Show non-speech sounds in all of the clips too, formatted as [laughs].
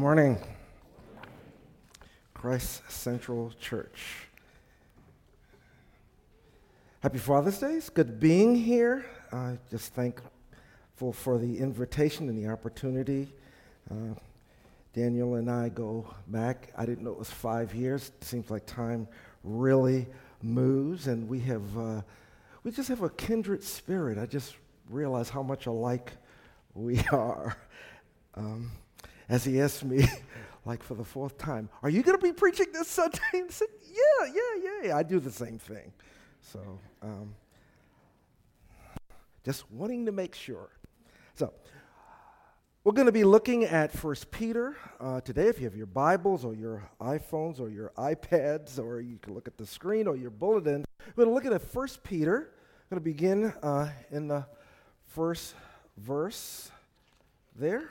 Morning. Christ Central Church. Happy Father's Day. It's good being here. I just thankful for the invitation and the opportunity. Uh, Daniel and I go back. I didn't know it was five years. It seems like time really moves, and we have uh, we just have a kindred spirit. I just realize how much alike we [laughs] are. Um, as he asked me, [laughs] like for the fourth time, Are you going to be preaching this Sunday? [laughs] I said, Yeah, yeah, yeah, I do the same thing. So, um, just wanting to make sure. So, we're going to be looking at First Peter uh, today. If you have your Bibles or your iPhones or your iPads, or you can look at the screen or your bulletin, we're going to look at First Peter. I'm going to begin uh, in the first verse there.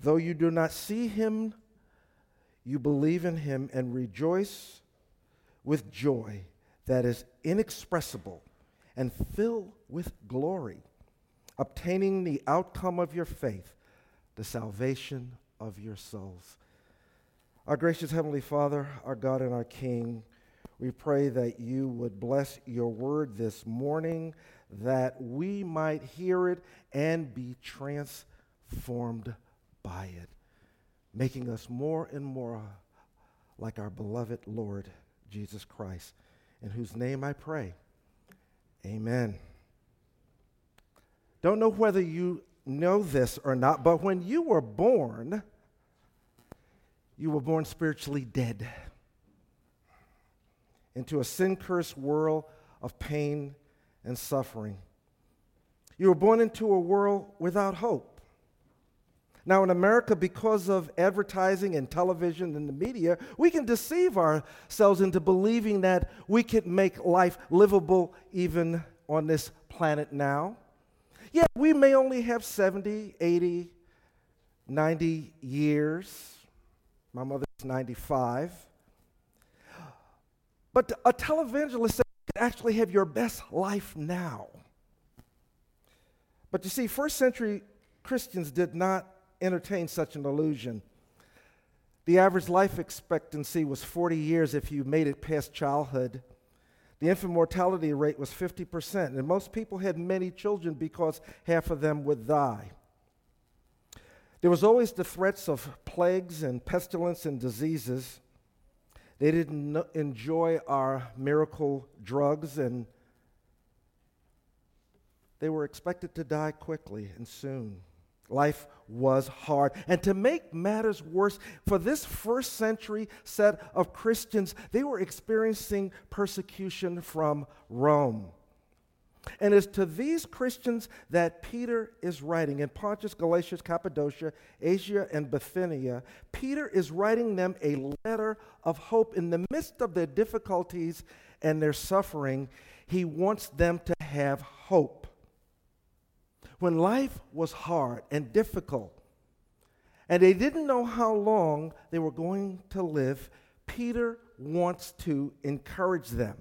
Though you do not see him, you believe in him and rejoice with joy that is inexpressible and filled with glory, obtaining the outcome of your faith, the salvation of your souls. Our gracious Heavenly Father, our God and our King, we pray that you would bless your word this morning, that we might hear it and be transformed by it, making us more and more like our beloved Lord Jesus Christ, in whose name I pray. Amen. Don't know whether you know this or not, but when you were born, you were born spiritually dead into a sin cursed world of pain and suffering. You were born into a world without hope. Now, in America, because of advertising and television and the media, we can deceive ourselves into believing that we can make life livable even on this planet now. Yeah, we may only have 70, 80, 90 years. My mother's 95. But a televangelist said you can actually have your best life now. But you see, first century Christians did not entertain such an illusion. The average life expectancy was 40 years if you made it past childhood. The infant mortality rate was 50%, and most people had many children because half of them would die. There was always the threats of plagues and pestilence and diseases. They didn't enjoy our miracle drugs, and they were expected to die quickly and soon. Life was hard. And to make matters worse, for this first century set of Christians, they were experiencing persecution from Rome. And it's to these Christians that Peter is writing in Pontus, Galatia, Cappadocia, Asia, and Bithynia. Peter is writing them a letter of hope in the midst of their difficulties and their suffering. He wants them to have hope. When life was hard and difficult, and they didn't know how long they were going to live, Peter wants to encourage them.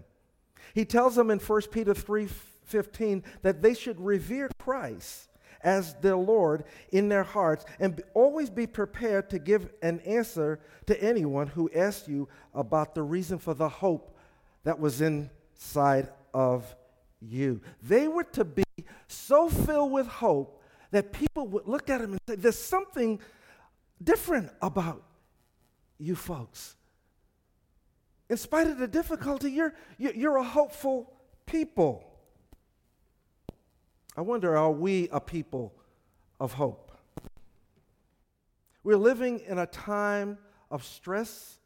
He tells them in 1 Peter 3:15 that they should revere Christ as their Lord in their hearts and always be prepared to give an answer to anyone who asks you about the reason for the hope that was inside of you. They were to be so filled with hope that people would look at them and say, There's something different about you folks. In spite of the difficulty, you're, you're a hopeful people. I wonder, are we a people of hope? We're living in a time of stress,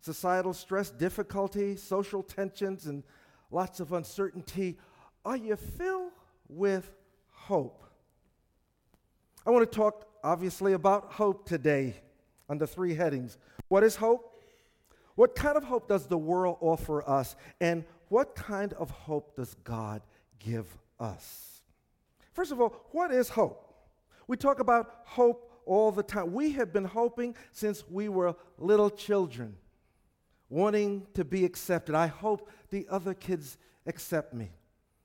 societal stress, difficulty, social tensions, and lots of uncertainty. Are you filled with hope? I want to talk, obviously, about hope today under three headings. What is hope? What kind of hope does the world offer us? And what kind of hope does God give us? First of all, what is hope? We talk about hope all the time. We have been hoping since we were little children, wanting to be accepted. I hope the other kids accept me.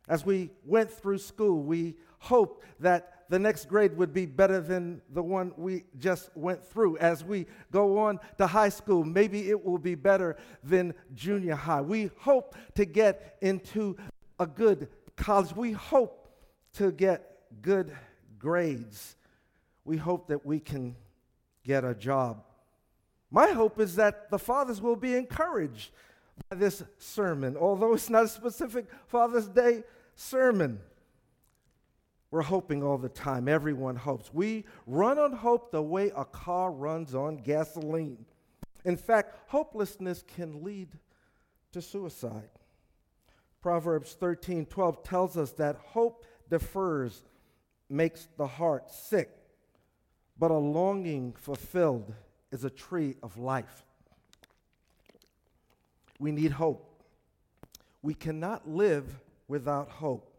As we went through school, we hoped that the next grade would be better than the one we just went through. As we go on to high school, maybe it will be better than junior high. We hope to get into a good college. We hope to get good grades. We hope that we can get a job. My hope is that the fathers will be encouraged this sermon, although it's not a specific Father's Day sermon. We're hoping all the time. Everyone hopes. We run on hope the way a car runs on gasoline. In fact, hopelessness can lead to suicide. Proverbs 13 12 tells us that hope defers makes the heart sick, but a longing fulfilled is a tree of life. We need hope. We cannot live without hope.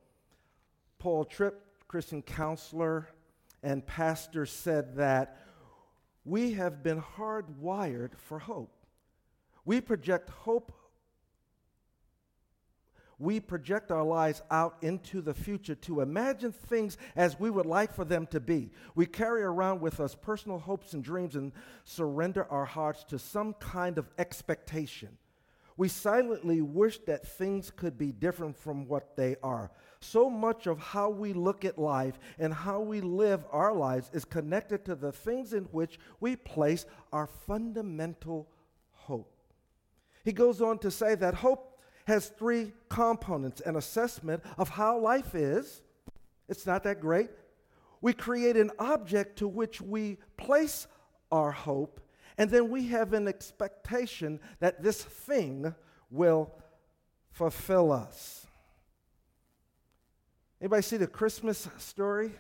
Paul Tripp, Christian counselor and pastor, said that we have been hardwired for hope. We project hope. We project our lives out into the future to imagine things as we would like for them to be. We carry around with us personal hopes and dreams and surrender our hearts to some kind of expectation. We silently wish that things could be different from what they are. So much of how we look at life and how we live our lives is connected to the things in which we place our fundamental hope. He goes on to say that hope has three components an assessment of how life is, it's not that great. We create an object to which we place our hope, and then we have an expectation that this thing will fulfill us. Anybody see the Christmas story?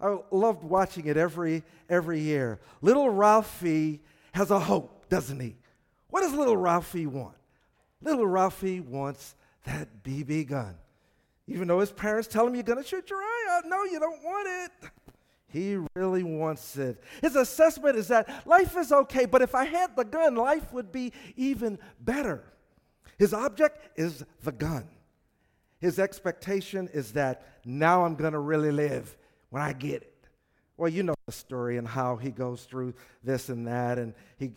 I loved watching it every every year. Little Ralphie has a hope, doesn't he? What does little Ralphie want? Little Ralphie wants that BB gun. Even though his parents tell him you're going to shoot your eye out, no, you don't want it. He really wants it. His assessment is that life is okay, but if I had the gun, life would be even better. His object is the gun. His expectation is that now I'm going to really live when I get it. Well, you know the story and how he goes through this and that, and he,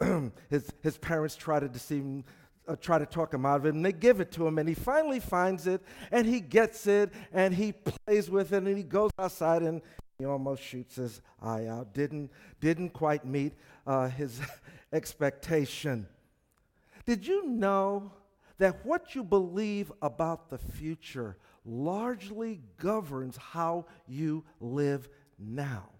[clears throat] his, his parents try to deceive him, uh, try to talk him out of it, and they give it to him, and he finally finds it, and he gets it, and he plays with it, and he goes outside, and he almost shoots his eye out. Didn't, didn't quite meet uh, his [laughs] expectation. Did you know that what you believe about the future largely governs how you live now?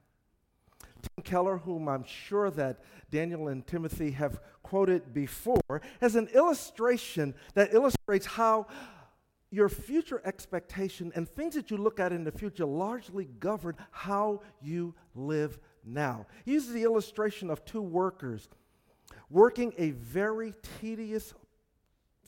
Tim Keller, whom I'm sure that Daniel and Timothy have quoted before, has an illustration that illustrates how your future expectation and things that you look at in the future largely govern how you live now. He uses the illustration of two workers working a very tedious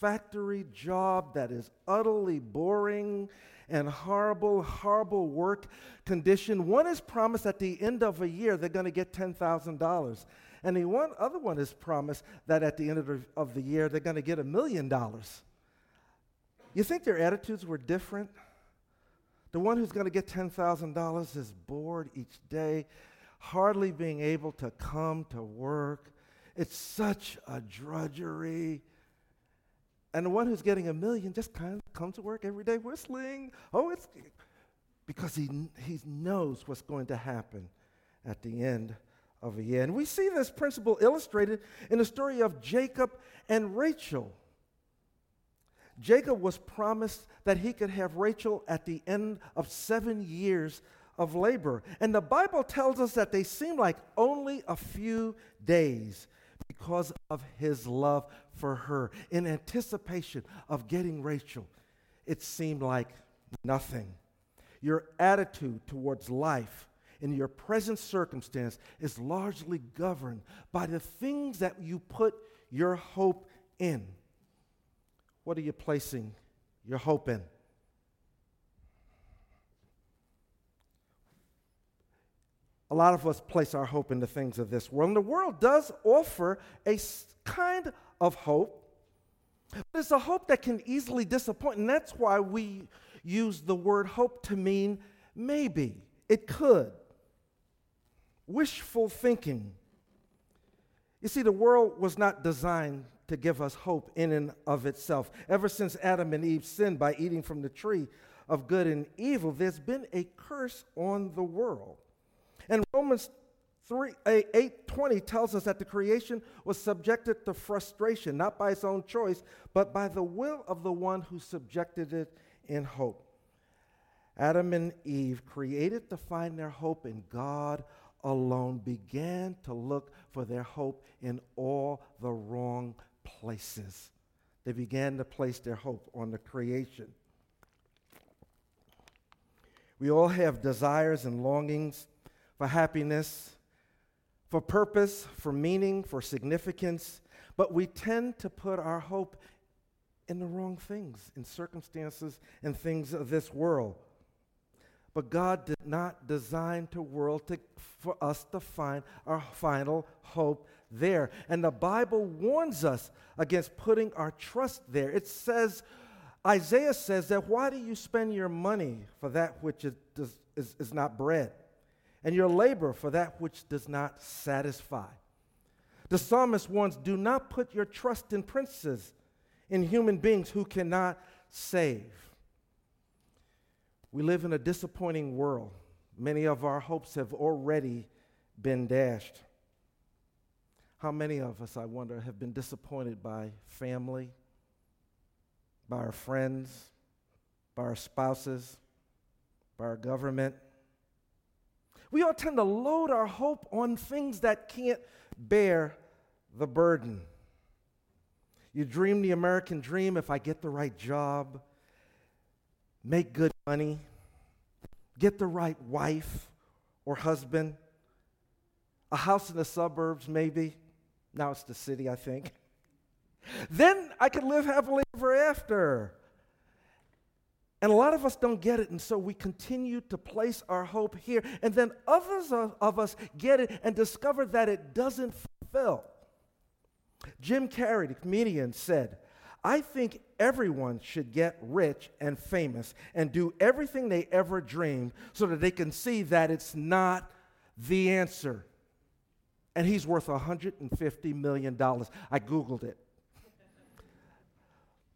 factory job that is utterly boring and horrible, horrible work condition. One is promised at the end of a year they're going to get $10,000. And the one other one is promised that at the end of the, of the year they're going to get a million dollars. You think their attitudes were different? The one who's going to get $10,000 is bored each day, hardly being able to come to work. It's such a drudgery. And the one who's getting a million just kind of comes to work every day whistling. Oh, it's because he, he knows what's going to happen at the end of a year. And we see this principle illustrated in the story of Jacob and Rachel. Jacob was promised that he could have Rachel at the end of seven years of labor. And the Bible tells us that they seemed like only a few days because of his love for her. In anticipation of getting Rachel, it seemed like nothing. Your attitude towards life in your present circumstance is largely governed by the things that you put your hope in. What are you placing your hope in? A lot of us place our hope in the things of this world, and the world does offer a kind of hope, but it's a hope that can easily disappoint, and that's why we use the word hope to mean maybe. It could. Wishful thinking. You see, the world was not designed to give us hope in and of itself. Ever since Adam and Eve sinned by eating from the tree of good and evil, there's been a curse on the world. And Romans 3, 8 tells us that the creation was subjected to frustration, not by its own choice, but by the will of the one who subjected it in hope. Adam and Eve, created to find their hope in God alone, began to look for their hope in all the wrong places. They began to place their hope on the creation. We all have desires and longings for happiness, for purpose, for meaning, for significance, but we tend to put our hope in the wrong things, in circumstances and things of this world. But God did not design the world to, for us to find our final hope there. And the Bible warns us against putting our trust there. It says, Isaiah says that why do you spend your money for that which is, is, is not bread, and your labor for that which does not satisfy? The psalmist warns, do not put your trust in princes, in human beings who cannot save. We live in a disappointing world. Many of our hopes have already been dashed. How many of us, I wonder, have been disappointed by family, by our friends, by our spouses, by our government? We all tend to load our hope on things that can't bear the burden. You dream the American dream if I get the right job, make good money, get the right wife or husband, a house in the suburbs, maybe. Now it's the city, I think. then I could live happily ever after. And a lot of us don't get it, and so we continue to place our hope here. And then others of, of us get it and discover that it doesn't fulfill. Jim Carrey, the comedian, said, I think everyone should get rich and famous and do everything they ever dreamed so that they can see that it's not the answer and he's worth $150 million. I Googled it.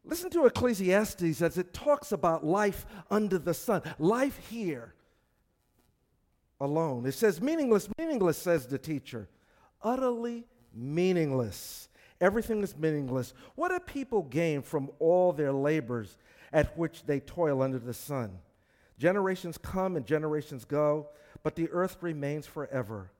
Listen to Ecclesiastes as it talks about life under the sun, life here alone. It says, meaningless, meaningless, says the teacher. Utterly meaningless. Everything is meaningless. What do people gain from all their labors at which they toil under the sun? Generations come and generations go, but the earth remains forever.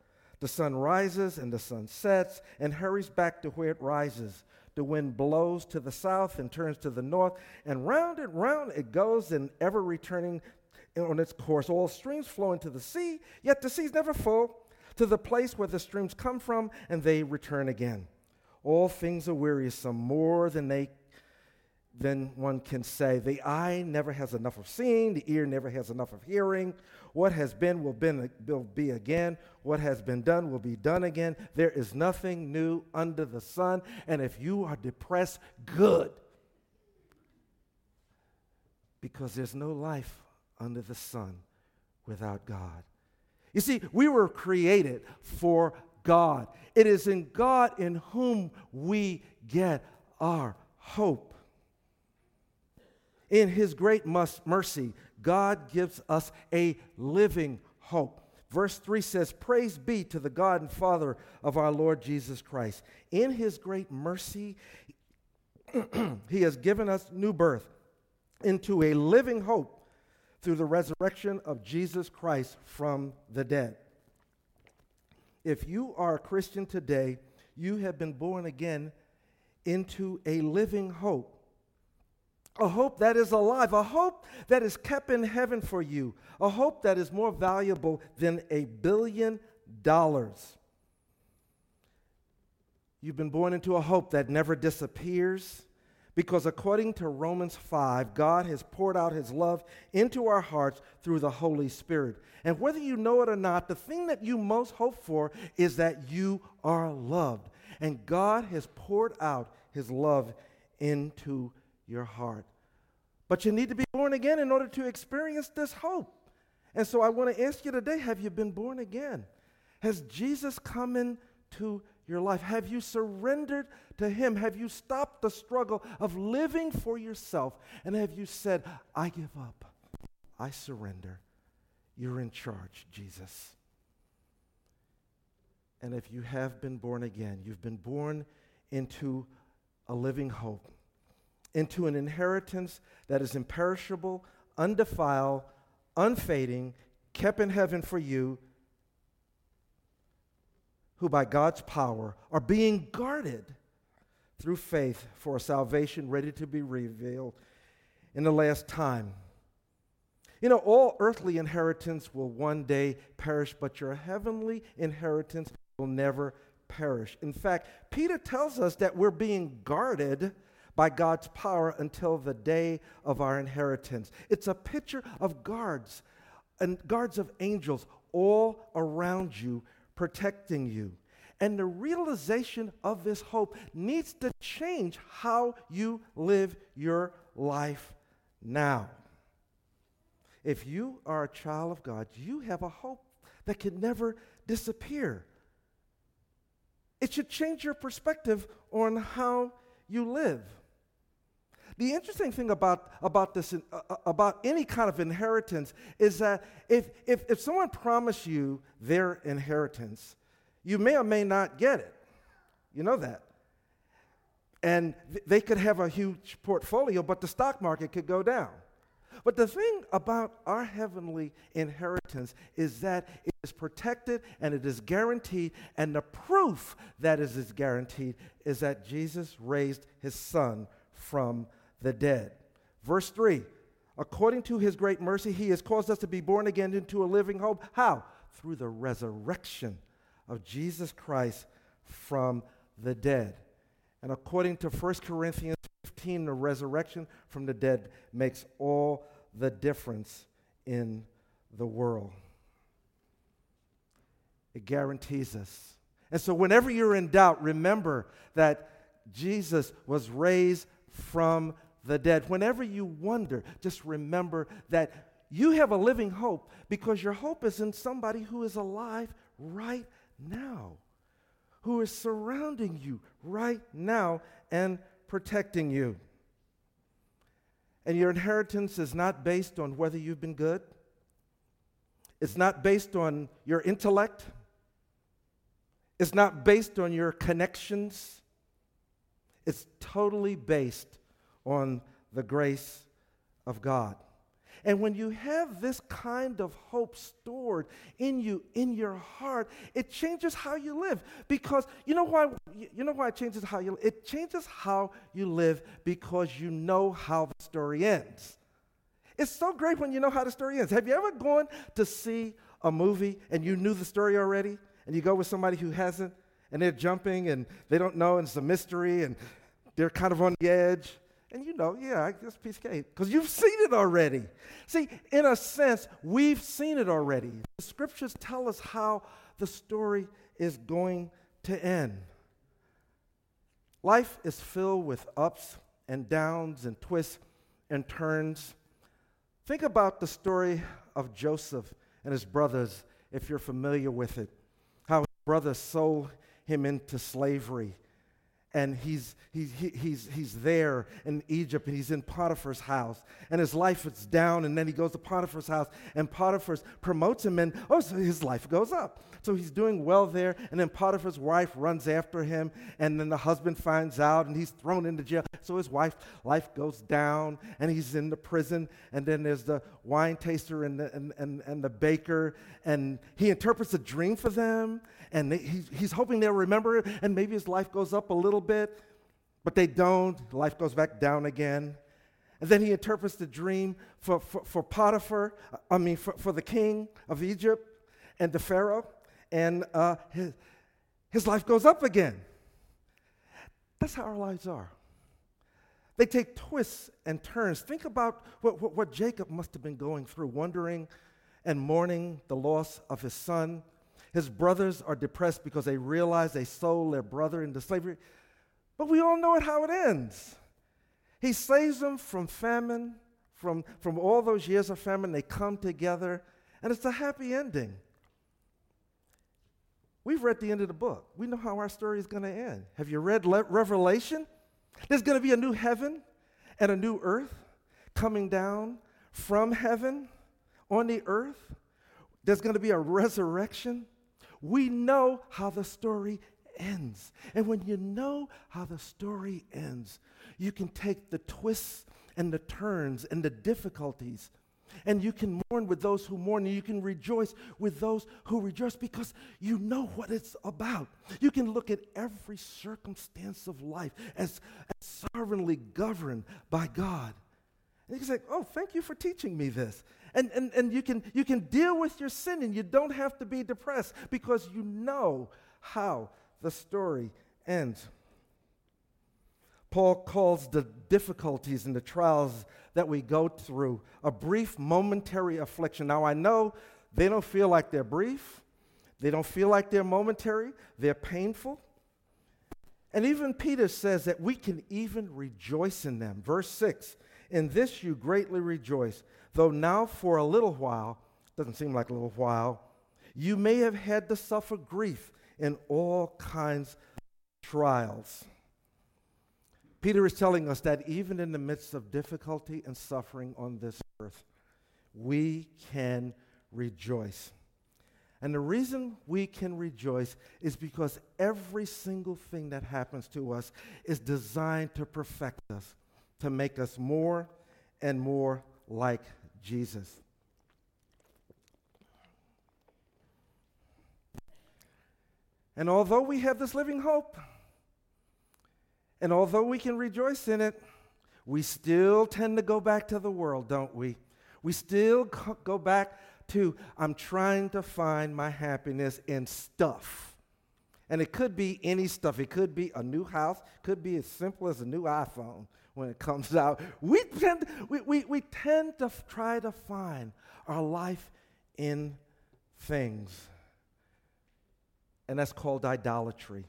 The sun rises and the sun sets and hurries back to where it rises. The wind blows to the south and turns to the north, and round and round it goes, and ever returning on its course. All streams flow into the sea, yet the sea's never full, to the place where the streams come from, and they return again. All things are wearisome, more than they then one can say, The eye never has enough of seeing, the ear never has enough of hearing. What has been will, been will be again. What has been done will be done again. There is nothing new under the sun. And if you are depressed, good. Because there's no life under the sun without God. You see, we were created for God. It is in God in whom we get our hope. In His great mercy, God gives us a living hope. Verse 3 says, Praise be to the God and Father of our Lord Jesus Christ. In His great mercy, [clears throat] He has given us new birth into a living hope through the resurrection of Jesus Christ from the dead. If you are a Christian today, you have been born again into a living hope. A hope that is alive, a hope that is kept in heaven for you, a hope that is more valuable than a billion dollars. You've been born into a hope that never disappears, because according to Romans 5, God has poured out his love into our hearts through the Holy Spirit. And whether you know it or not, the thing that you most hope for is that you are loved. And God has poured out his love into your heart. But you need to be born again in order to experience this hope. And so I want to ask you today have you been born again? Has Jesus come into your life? Have you surrendered to Him? Have you stopped the struggle of living for yourself? And have you said, I give up, I surrender? You're in charge, Jesus. And if you have been born again, you've been born into a living hope, into an inheritance that is imperishable, undefiled, unfading, kept in heaven for you who by God's power are being guarded through faith for a salvation ready to be revealed in the last time. You know, all earthly inheritance will one day perish, but your heavenly inheritance will never perish. In fact, Peter tells us that we're being guarded by God's power until the day of our inheritance. It's a picture of guards and guards of angels all around you protecting you. And the realization of this hope needs to change how you live your life now. If you are a child of God, you have a hope that can never disappear. It should change your perspective on how you live. The interesting thing about, about this, uh, uh, about any kind of inheritance, is that if, if, if someone promised you their inheritance, you may or may not get it. You know that. And th- they could have a huge portfolio, but the stock market could go down. But the thing about our heavenly inheritance is that it is protected and it is guaranteed, and the proof that it is guaranteed is that Jesus raised his son from the dead. Verse 3 According to his great mercy, he has caused us to be born again into a living hope. How? Through the resurrection of Jesus Christ from the dead. And according to 1 Corinthians 15, the resurrection from the dead makes all the difference in the world. It guarantees us. And so, whenever you're in doubt, remember that Jesus was raised from the dead. Whenever you wonder, just remember that you have a living hope because your hope is in somebody who is alive right now, who is surrounding you right now and protecting you. And your inheritance is not based on whether you've been good. It's not based on your intellect. It's not based on your connections. It's totally based on the grace of God. And when you have this kind of hope stored in you, in your heart, it changes how you live. Because you know why? You know why it changes how you? Live? It changes how you live because you know how the story ends. It's so great when you know how the story ends. Have you ever gone to see a movie and you knew the story already, and you go with somebody who hasn't, and they're jumping and they don't know, and it's a mystery, and they're kind of on the edge, And you know, yeah, this piece of cake, because you've seen it already. See, in a sense, we've seen it already. The scriptures tell us how the story is going to end. Life is filled with ups and downs and twists and turns. Think about the story of Joseph and his brothers, if you're familiar with it. How his brothers sold him into slavery and he's, he's, he's, he's there in Egypt and he's in Potiphar's house and his life is down and then he goes to Potiphar's house and Potiphar promotes him and oh so his life goes up. So he's doing well there and then Potiphar's wife runs after him and then the husband finds out and he's thrown into jail. So his wife life goes down and he's in the prison and then there's the wine taster and the, and, and, and the baker and he interprets a dream for them and they, he's, he's hoping they'll remember it, and maybe his life goes up a little bit, but they don't. Life goes back down again. And then he interprets the dream for, for, for Potiphar, I mean, for, for the king of Egypt and the Pharaoh, and uh, his, his life goes up again. That's how our lives are. They take twists and turns. Think about what, what, what, Jacob must have been going through, wondering and mourning the loss of his son his brothers are depressed because they realize they sold their brother into slavery. But we all know it how it ends. He saves them from famine, from, from all those years of famine. They come together, and it's a happy ending. We've read the end of the book. We know how our story is going to end. Have you read Le- Revelation? There's going to be a new heaven and a new earth coming down from heaven on the earth. There's going to be a resurrection we know how the story ends. And when you know how the story ends, you can take the twists and the turns and the difficulties and you can mourn with those who mourn, and you can rejoice with those who rejoice because you know what it's about. You can look at every circumstance of life as, as sovereignly governed by God. And you can say, Oh, thank you for teaching me this. And, and, and you, can, you can deal with your sin and you don't have to be depressed because you know how the story ends. Paul calls the difficulties and the trials that we go through a brief momentary affliction. Now, I know they don't feel like they're brief, they don't feel like they're momentary, they're painful. And even Peter says that we can even rejoice in them. Verse 6 In this you greatly rejoice though now for a little while, doesn't seem like a little while, you may have had to suffer grief in all kinds of trials. Peter is telling us that even in the midst of difficulty and suffering on this earth, we can rejoice. And the reason we can rejoice is because every single thing that happens to us is designed to perfect us, to make us more and more like Jesus. And although we have this living hope, and although we can rejoice in it, we still tend to go back to the world, don't we? We still go back to, I'm trying to find my happiness in stuff. And it could be any stuff. It could be a new house, could be as simple as a new iPhone when it comes [laughs] out. We tend, we, we, we tend to f- try to find our life in things. And that's called idolatry.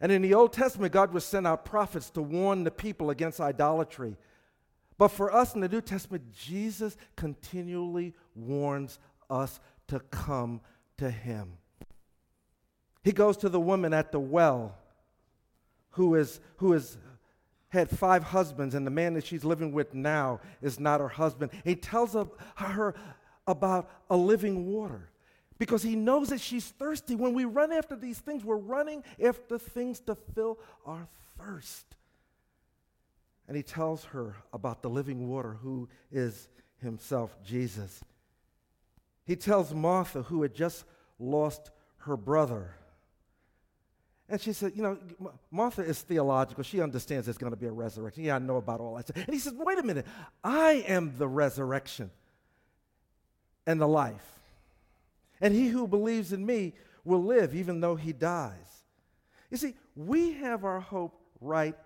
And in the Old Testament, God would send out prophets to warn the people against idolatry. But for us in the New Testament, Jesus continually warns us to come to Him. He goes to the woman at the well who is, who is had five husbands, and the man that she's living with now is not her husband. He tells her about a living water because he knows that she's thirsty. When we run after these things, we're running after things to fill our thirst. And he tells her about the living water, who is himself, Jesus. He tells Martha, who had just lost her brother, and she said, You know, Martha is theological. She understands there's going to be a resurrection. Yeah, I know about all that. And he says, Wait a minute. I am the resurrection and the life. And he who believes in me will live even though he dies. You see, we have our hope right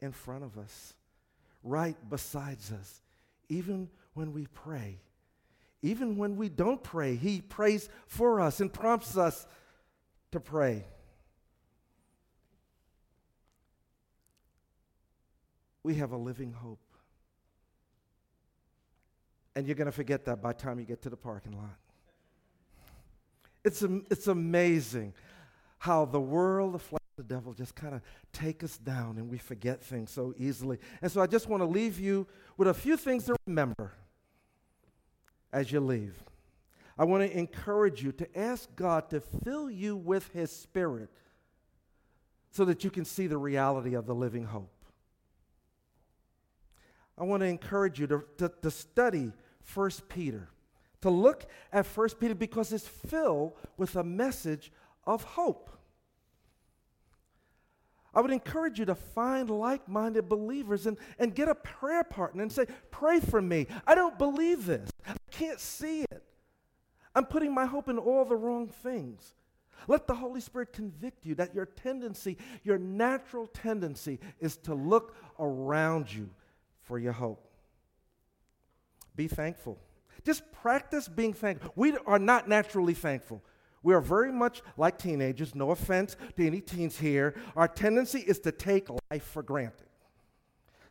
in front of us. right beside us, even when we pray. Even when we don't pray, He prays for us and prompts us to pray. We have a living hope. And you're going to forget that by the time you get to the parking lot. It's, it's amazing how the world, the flesh, the devil just kind of take us down and we forget things so easily. And so I just want to leave you with a few things to remember as you leave. I want to encourage you to ask God to fill you with His Spirit so that you can see the reality of the living hope. I want to encourage you to, to, to study 1 Peter, to look at 1 Peter because it's filled with a message of hope. I would encourage you to find like minded believers and, and get a prayer partner and say, Pray for me. I don't believe this. I can't see it. I'm putting my hope in all the wrong things. Let the Holy Spirit convict you that your tendency, your natural tendency, is to look around you for your hope. Be thankful. Just practice being thankful. We are not naturally thankful. We are very much like teenagers, no offense to any teens here. Our tendency is to take life for granted.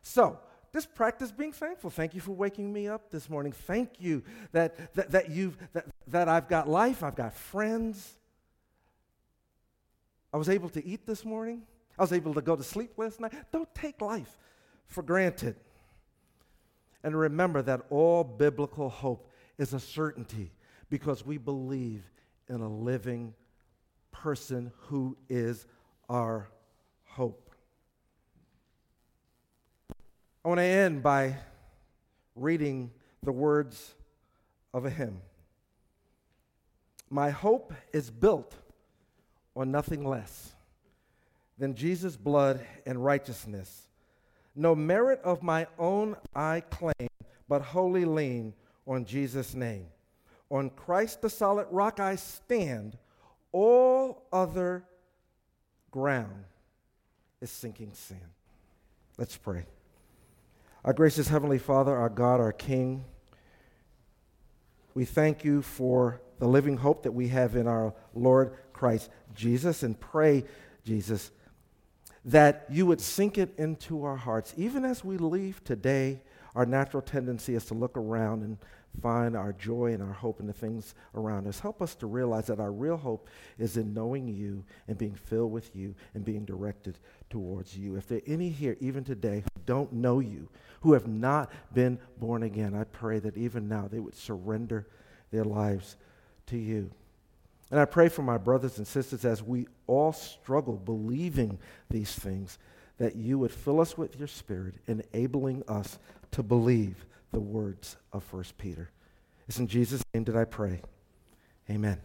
So, just practice being thankful. Thank you for waking me up this morning. Thank you that, that, that, you've, that, that I've got life, I've got friends. I was able to eat this morning. I was able to go to sleep last night. Don't take life for granted. And remember that all biblical hope is a certainty because we believe in a living person who is our hope. I want to end by reading the words of a hymn. My hope is built on nothing less than Jesus' blood and righteousness no merit of my own I claim, but wholly lean on Jesus' name. On Christ the solid rock I stand. All other ground is sinking sand. Let's pray. Our gracious Heavenly Father, our God, our King, we thank you for the living hope that we have in our Lord Christ Jesus and pray, Jesus that you would sink it into our hearts. Even as we leave today, our natural tendency is to look around and find our joy and our hope in the things around us. Help us to realize that our real hope is in knowing you and being filled with you and being directed towards you. If there are any here, even today, who don't know you, who have not been born again, I pray that even now they would surrender their lives to you. And I pray for my brothers and sisters as we all struggle believing these things, that you would fill us with your spirit, enabling us to believe the words of 1 Peter. It's in Jesus' name that I pray. Amen.